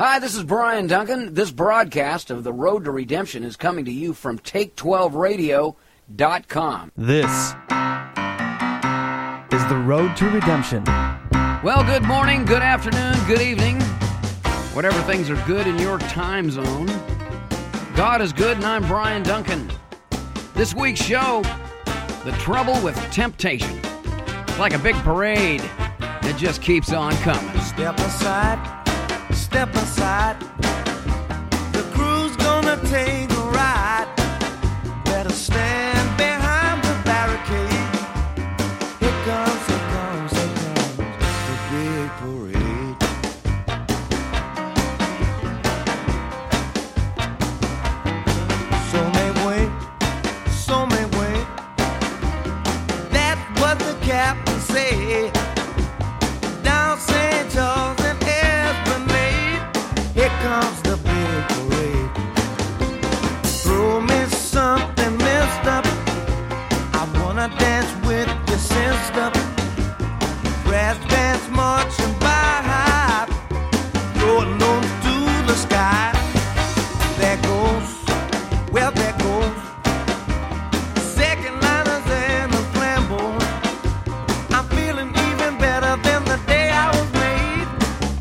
Hi, this is Brian Duncan. This broadcast of The Road to Redemption is coming to you from Take12Radio.com. This is the road to redemption. Well, good morning, good afternoon, good evening. Whatever things are good in your time zone. God is good, and I'm Brian Duncan. This week's show The Trouble with Temptation. It's like a big parade that just keeps on coming. Step aside, step aside. The crew's gonna take a ride. Better stand behind the barricade. Here comes, here comes, here comes the big parade. So may wait, so may wait. That's what the captain said. There goes, well there goes. And. I'm feeling even better than the day I was made.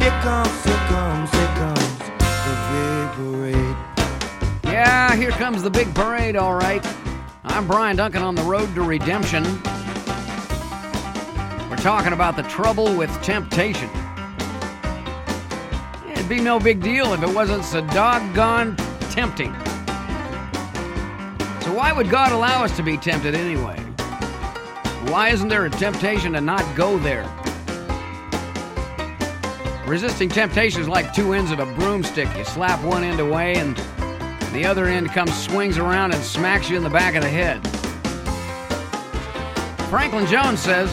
Here comes, here comes, here comes the big parade. Yeah, here comes the big parade, all right. I'm Brian Duncan on the road to redemption. Talking about the trouble with temptation. It'd be no big deal if it wasn't so doggone tempting. So, why would God allow us to be tempted anyway? Why isn't there a temptation to not go there? Resisting temptation is like two ends of a broomstick. You slap one end away, and the other end comes, swings around, and smacks you in the back of the head. Franklin Jones says,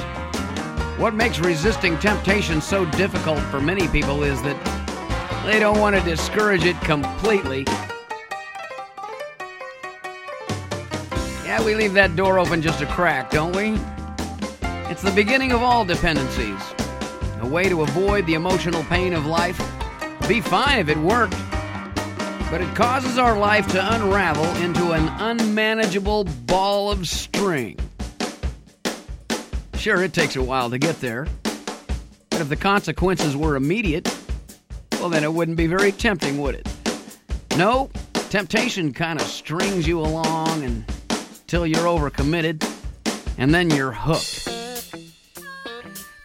What makes resisting temptation so difficult for many people is that they don't want to discourage it completely. Yeah, we leave that door open just a crack, don't we? It's the beginning of all dependencies. A way to avoid the emotional pain of life. Be fine if it worked but it causes our life to unravel into an unmanageable ball of string. Sure, it takes a while to get there, but if the consequences were immediate, well, then it wouldn't be very tempting, would it? No, temptation kind of strings you along until you're overcommitted, and then you're hooked.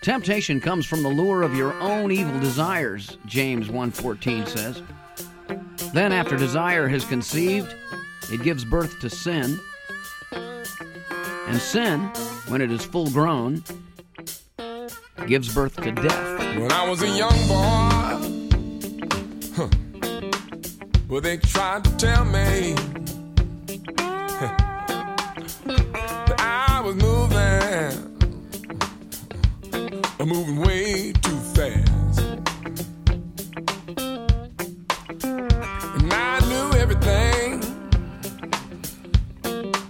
Temptation comes from the lure of your own evil desires, James 1:14 says. Then, after desire has conceived, it gives birth to sin. And sin, when it is full grown, gives birth to death. When I was a young boy, huh, well, they tried to tell me huh, that I was moving, moving way too fast. And I knew everything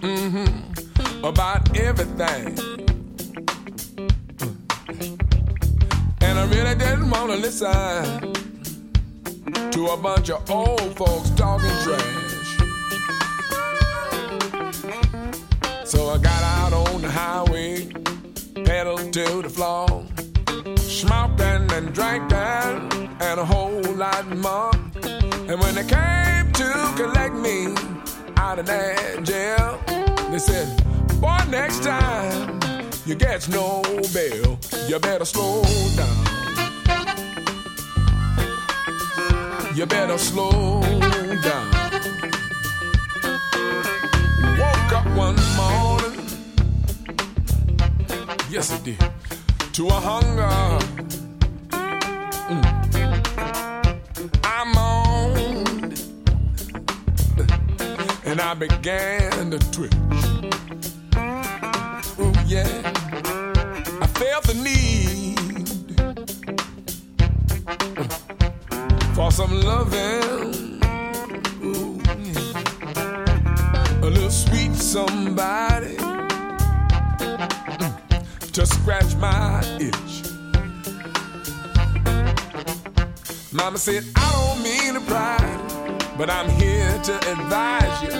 mhm, about everything. And I really didn't want to listen to a bunch of old folks talking trash. So I got out on the highway, pedaled to the floor, smoking and drank drinking, and a whole lot more. And when they came to collect me out of that jail, they said, Boy, next time you get no bail, you better slow down. You better slow down. Woke up one morning, yes it did, to a hunger. Mm. I moaned and I began to twitch. Yeah. I felt the need for some loving. Ooh, yeah. A little sweet somebody mm, to scratch my itch. Mama said, I don't mean to pry, but I'm here to advise you.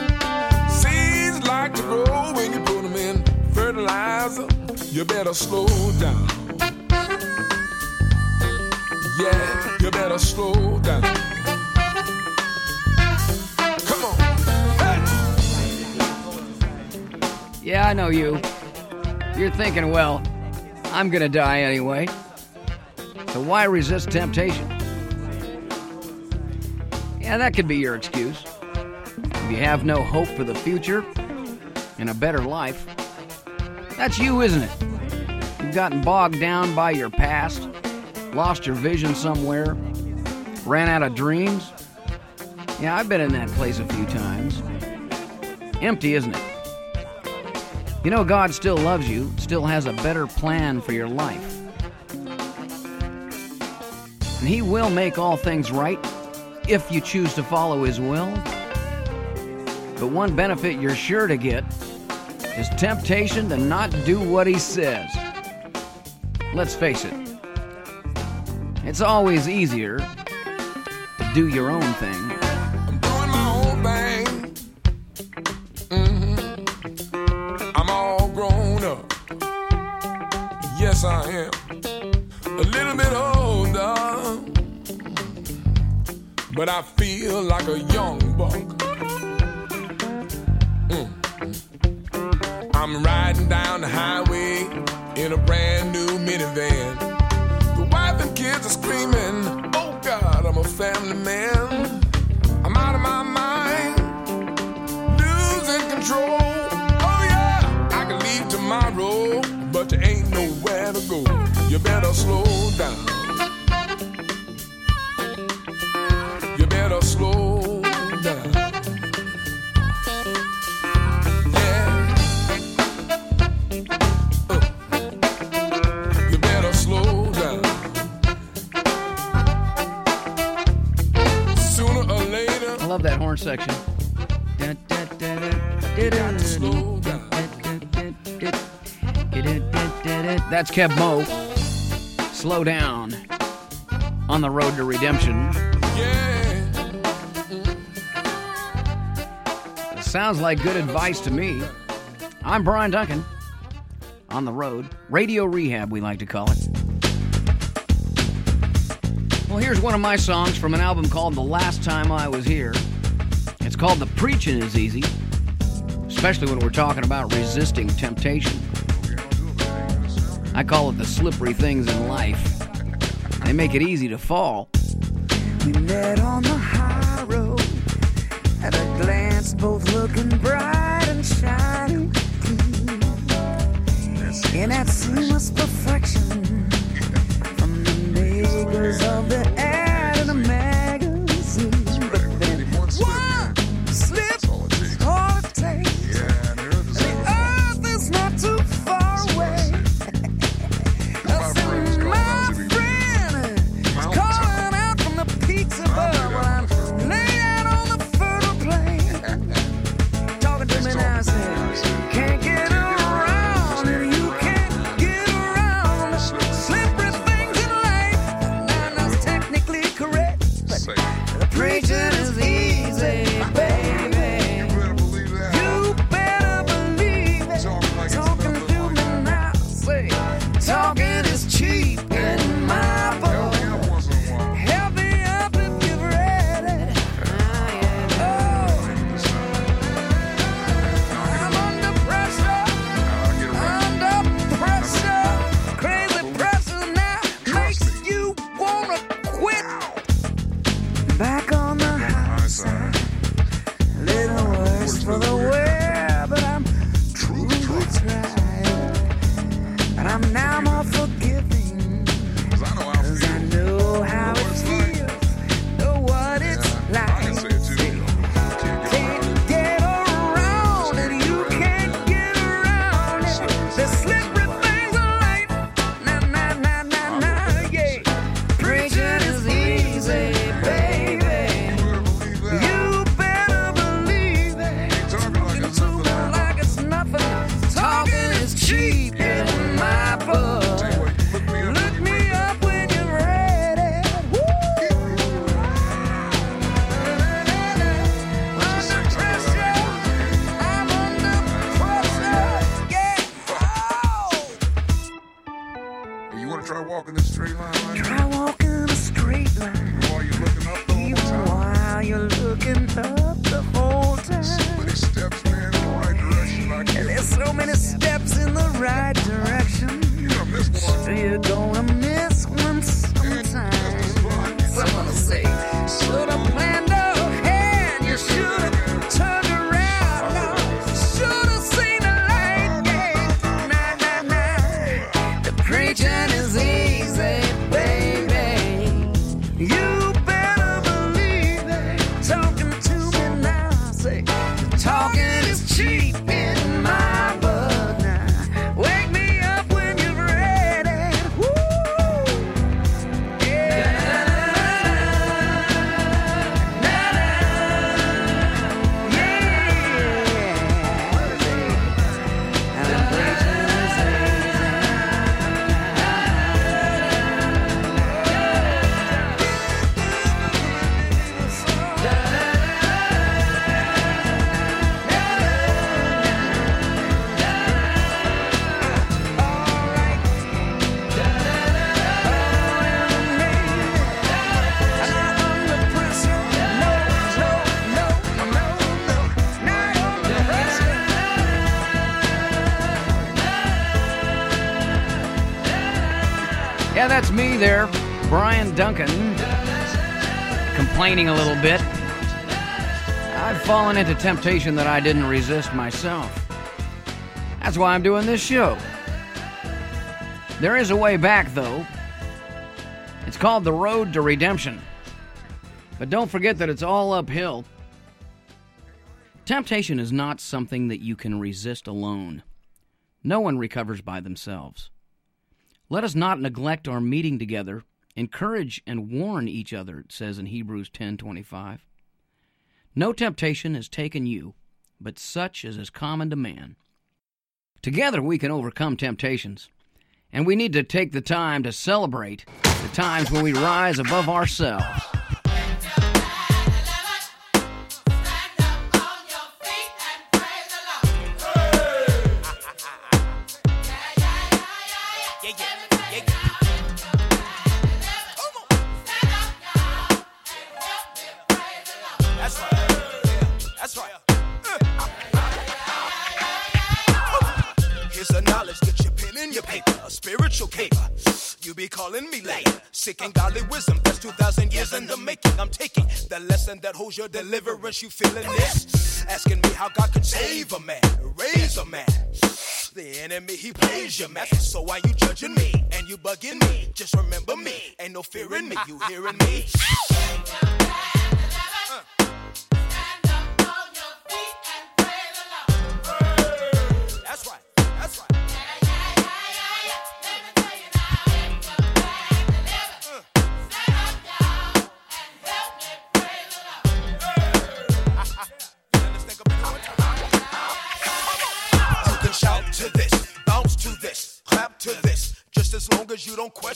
Seeds like to grow when you put them in fertilizer. You better slow down. Yeah, you better slow down. Come on. Hey! Yeah, I know you. You're thinking, well, I'm gonna die anyway. So why resist temptation? Yeah, that could be your excuse. If you have no hope for the future and a better life, that's you, isn't it? You've gotten bogged down by your past, lost your vision somewhere, ran out of dreams. Yeah, I've been in that place a few times. Empty, isn't it? You know, God still loves you, still has a better plan for your life. And He will make all things right if you choose to follow His will. But one benefit you're sure to get is temptation to not do what He says. Let's face it, it's always easier to do your own thing. I'm doing my own. Mhm. I'm all grown up. Yes, I am. A little bit older. But I feel like a young buck. I'm riding down the highway in a brand new minivan. The wife and kids are screaming, Oh God, I'm a family man. I'm out of my mind, losing control. Oh yeah, I can leave tomorrow, but there ain't nowhere to go. You better slow down. That's Keb' Mo'. Slow down on the road to redemption. Yeah. Sounds like good advice to me. I'm Brian Duncan. On the road. Radio rehab, we like to call it. Well, here's one of my songs from an album called The Last Time I Was Here. It's called The Preaching is Easy, especially when we're talking about resisting temptation. I call it the slippery things in life. They make it easy to fall. We met on the high road. At a glance, both looking bright and shining. In that seamless perfection. From the makers of the ad in a magazine. There, Brian Duncan. Complaining a little bit. I've fallen into temptation that I didn't resist myself. That's why I'm doing this show. There is a way back, though. It's called the Road to Redemption. But don't forget that it's all uphill. Temptation is not something that you can resist alone. No one recovers by themselves. Let us not neglect our meeting together. Encourage and warn each other, it says in Hebrews 10:25. No temptation has taken you, but such as is common to man. Together we can overcome temptations, and we need to take the time to celebrate the times when we rise above ourselves. And godly wisdom, that's 2,000 years in the making. I'm taking the lesson that holds your deliverance. You feeling this? Asking me how God can save a man, raise a man. The enemy, he plays your man. So why you judging me and you bugging me? Just remember me. Ain't no fear in me. You hearing me?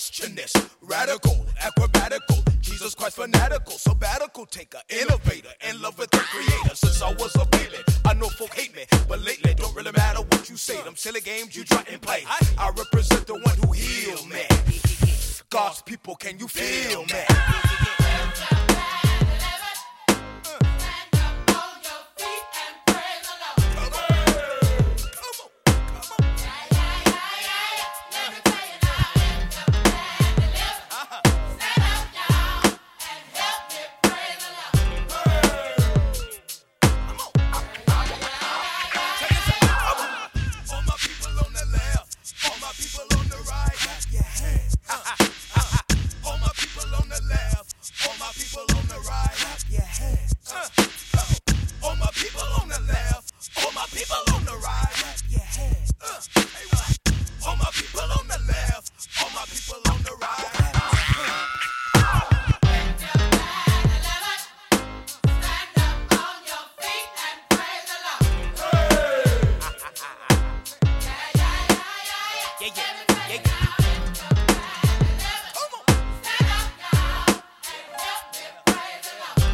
As you don't question this. Radical, acrobatical, Jesus Christ fanatical, sabbatical taker, in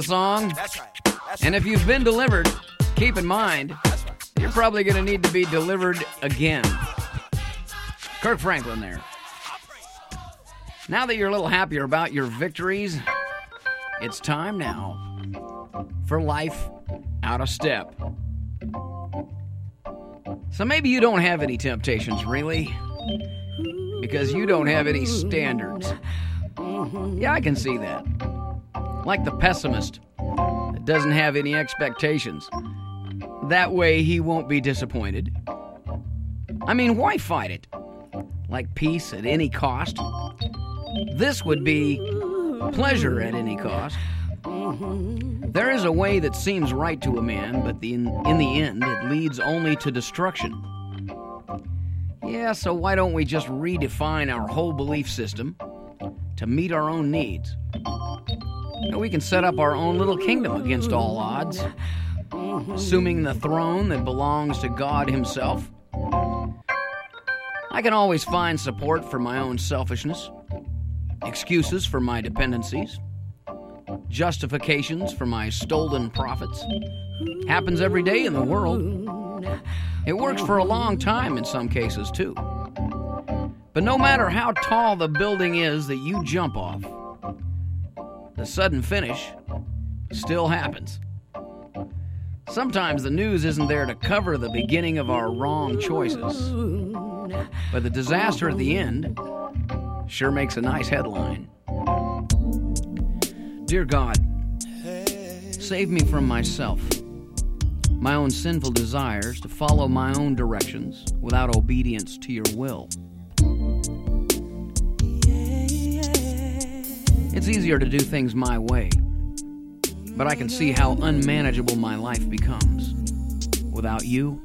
The song. That's right. That's And if you've been delivered, keep in mind, right. you're probably going to need to be delivered again. Kirk Franklin there. Now that you're a little happier about your victories, it's time now for life out of step. So maybe you don't have any temptations, really, because you don't have any standards. Yeah, I can see that. Like the pessimist that doesn't have any expectations. That way he won't be disappointed. I mean, why fight it? Like peace at any cost? This would be pleasure at any cost. There is a way that seems right to a man, but the, in, in the end, it leads only to destruction. Yeah, so why don't we just redefine our whole belief system to meet our own needs? We can set up our own little kingdom against all odds, assuming the throne that belongs to God Himself. I can always find support for my own selfishness, excuses for my dependencies, justifications for my stolen profits. Happens every day in the world. It works for a long time in some cases, too. But no matter how tall the building is that you jump off, the sudden finish still happens. Sometimes the news isn't there to cover the beginning of our wrong choices, but the disaster at the end sure makes a nice headline. Dear God, save me from myself, my own sinful desires to follow my own directions without obedience to your will. It's easier to do things my way, but I can see how unmanageable my life becomes. Without you,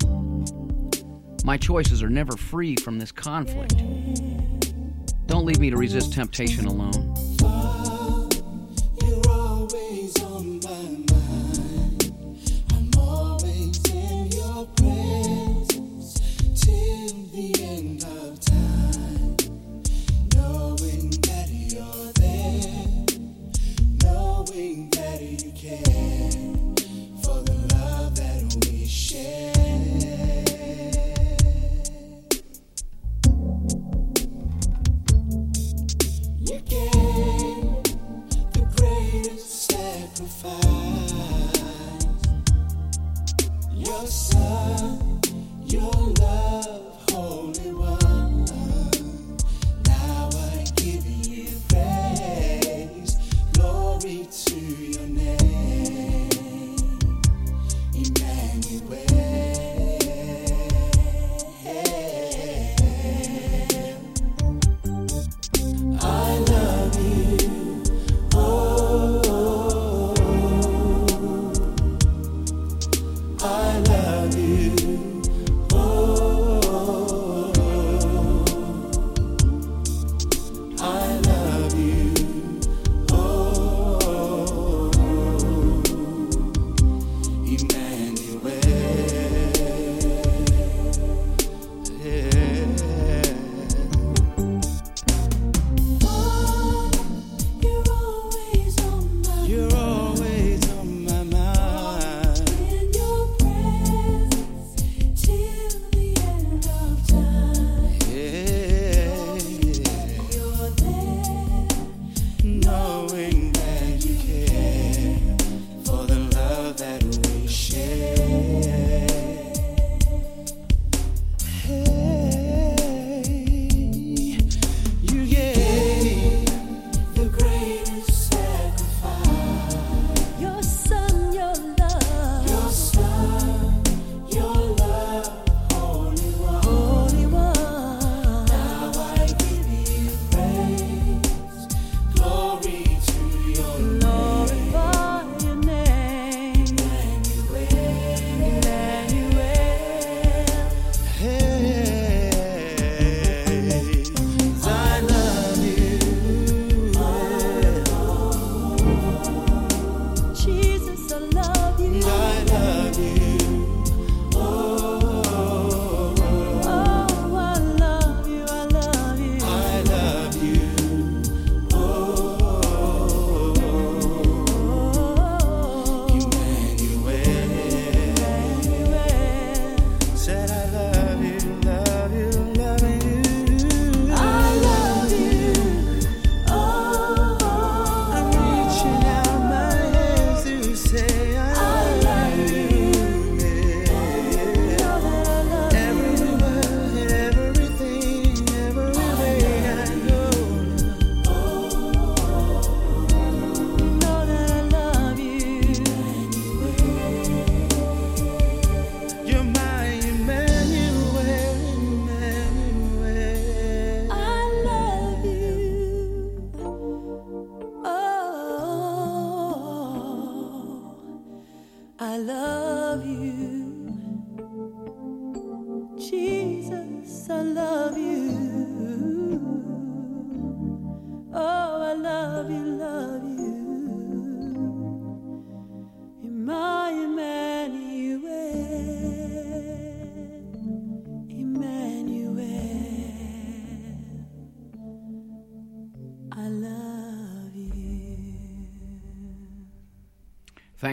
my choices are never free from this conflict. Don't leave me to resist temptation alone. Your son, your love, holy one.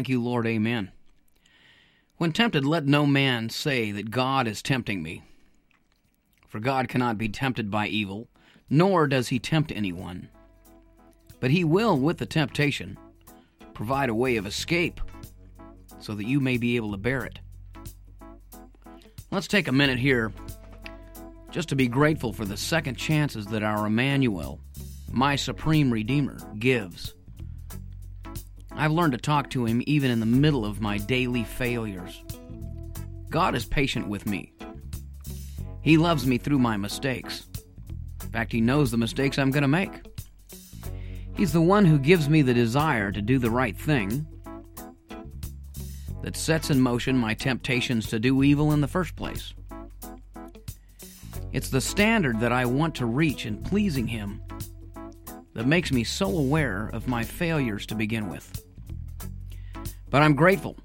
Thank you, Lord. Amen. When tempted, let no man say that God is tempting me. For God cannot be tempted by evil, nor does he tempt anyone. But he will, with the temptation, provide a way of escape so that you may be able to bear it. Let's take a minute here just to be grateful for the second chances that our Emmanuel, my supreme Redeemer, gives. I've learned to talk to him even in the middle of my daily failures. God is patient with me. He loves me through my mistakes. In fact, He knows the mistakes I'm going to make. He's the one who gives me the desire to do the right thing that sets in motion my temptations to do evil in the first place. It's the standard that I want to reach in pleasing Him that makes me so aware of my failures to begin with. But I'm grateful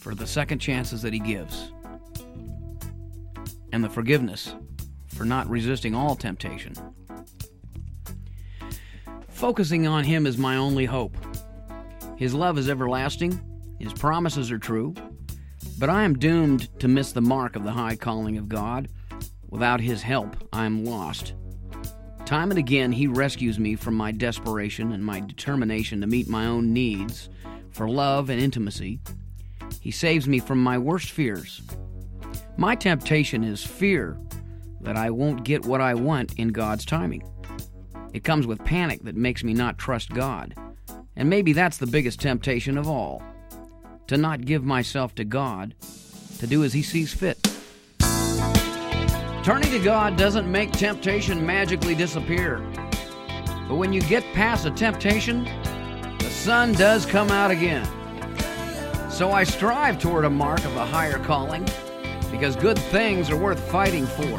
for the second chances that He gives and the forgiveness for not resisting all temptation. Focusing on Him is my only hope. His love is everlasting, His promises are true, but I am doomed to miss the mark of the high calling of God. Without His help, I am lost. Time and again, He rescues me from my desperation and my determination to meet my own needs for love and intimacy. He saves me from my worst fears. My temptation is fear that I won't get what I want in God's timing. It comes with panic that makes me not trust God. And maybe that's the biggest temptation of all to not give myself to God, to do as He sees fit. Turning to God doesn't make temptation magically disappear. But when you get past a temptation, the sun does come out again. So I strive toward a mark of a higher calling because good things are worth fighting for.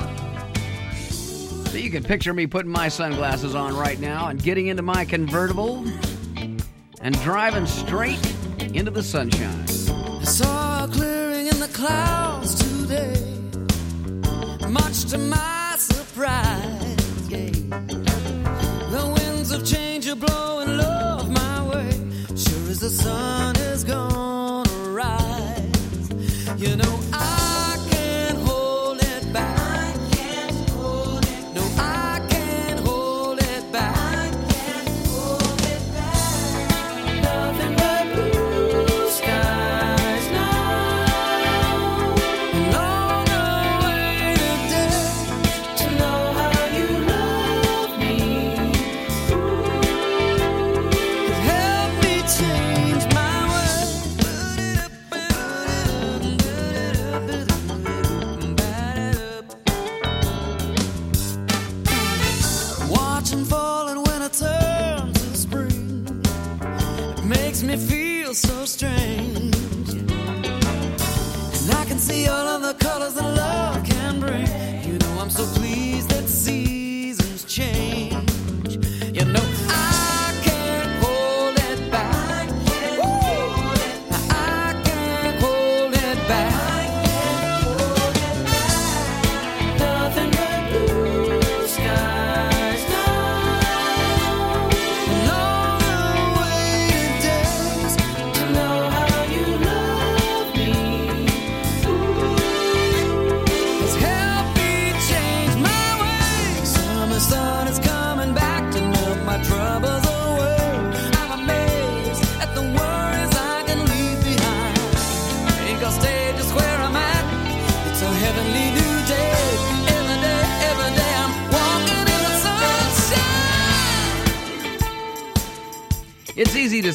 So you can picture me putting my sunglasses on right now and getting into my convertible and driving straight into the sunshine. I saw a clearing in the clouds today, much to my surprise. Yeah. The winds of change are blowing love my way, sure as the sun is gonna rise. You know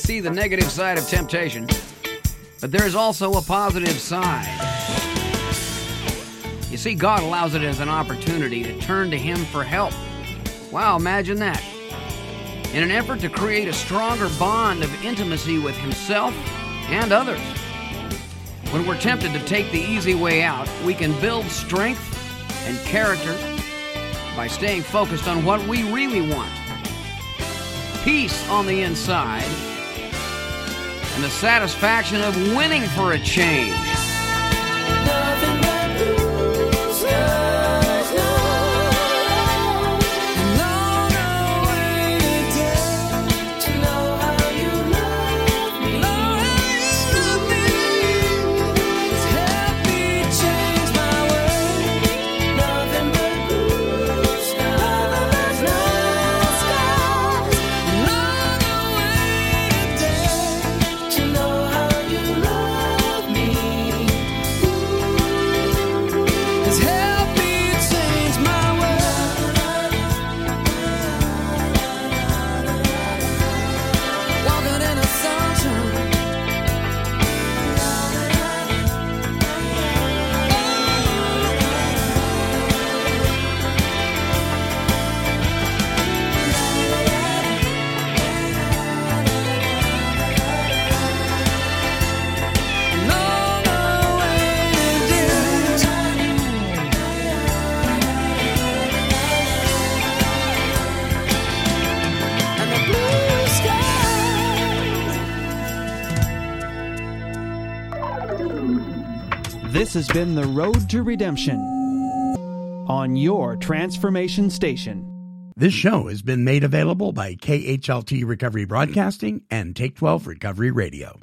see the negative side of temptation, but there's also a positive side. You see, God allows it as an opportunity to turn to Him for help. Wow, imagine that. In an effort to create a stronger bond of intimacy with Himself and others. When we're tempted to take the easy way out, we can build strength and character by staying focused on what we really want peace on the inside, and the satisfaction of winning for a change. Has been The Road to Redemption on your transformation station. This show has been made available by KHLT Recovery Broadcasting and Take 12 Recovery Radio.